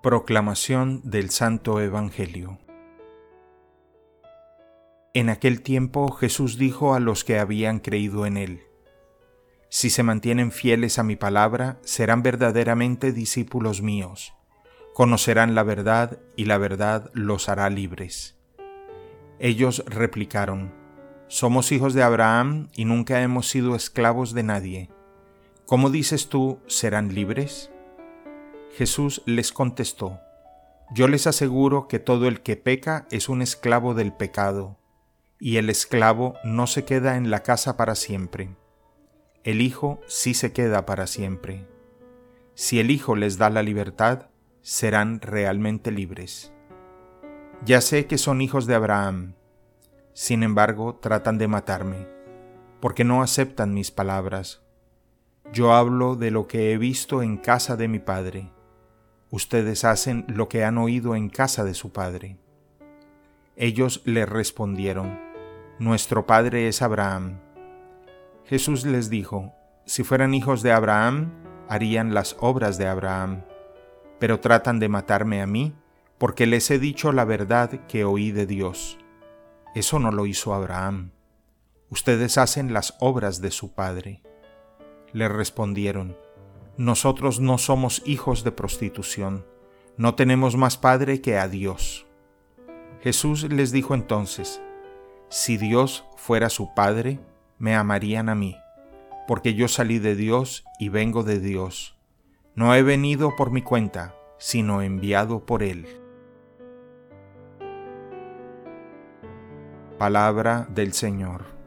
Proclamación del Santo Evangelio En aquel tiempo Jesús dijo a los que habían creído en él, Si se mantienen fieles a mi palabra, serán verdaderamente discípulos míos, conocerán la verdad y la verdad los hará libres. Ellos replicaron, Somos hijos de Abraham y nunca hemos sido esclavos de nadie. ¿Cómo dices tú, serán libres? Jesús les contestó, Yo les aseguro que todo el que peca es un esclavo del pecado, y el esclavo no se queda en la casa para siempre. El Hijo sí se queda para siempre. Si el Hijo les da la libertad, serán realmente libres. Ya sé que son hijos de Abraham, sin embargo tratan de matarme, porque no aceptan mis palabras. Yo hablo de lo que he visto en casa de mi Padre Ustedes hacen lo que han oído en casa de su padre. Ellos le respondieron, Nuestro padre es Abraham. Jesús les dijo, Si fueran hijos de Abraham, harían las obras de Abraham, pero tratan de matarme a mí, porque les he dicho la verdad que oí de Dios. Eso no lo hizo Abraham. Ustedes hacen las obras de su padre. Le respondieron, nosotros no somos hijos de prostitución, no tenemos más Padre que a Dios. Jesús les dijo entonces, si Dios fuera su Padre, me amarían a mí, porque yo salí de Dios y vengo de Dios. No he venido por mi cuenta, sino enviado por Él. Palabra del Señor.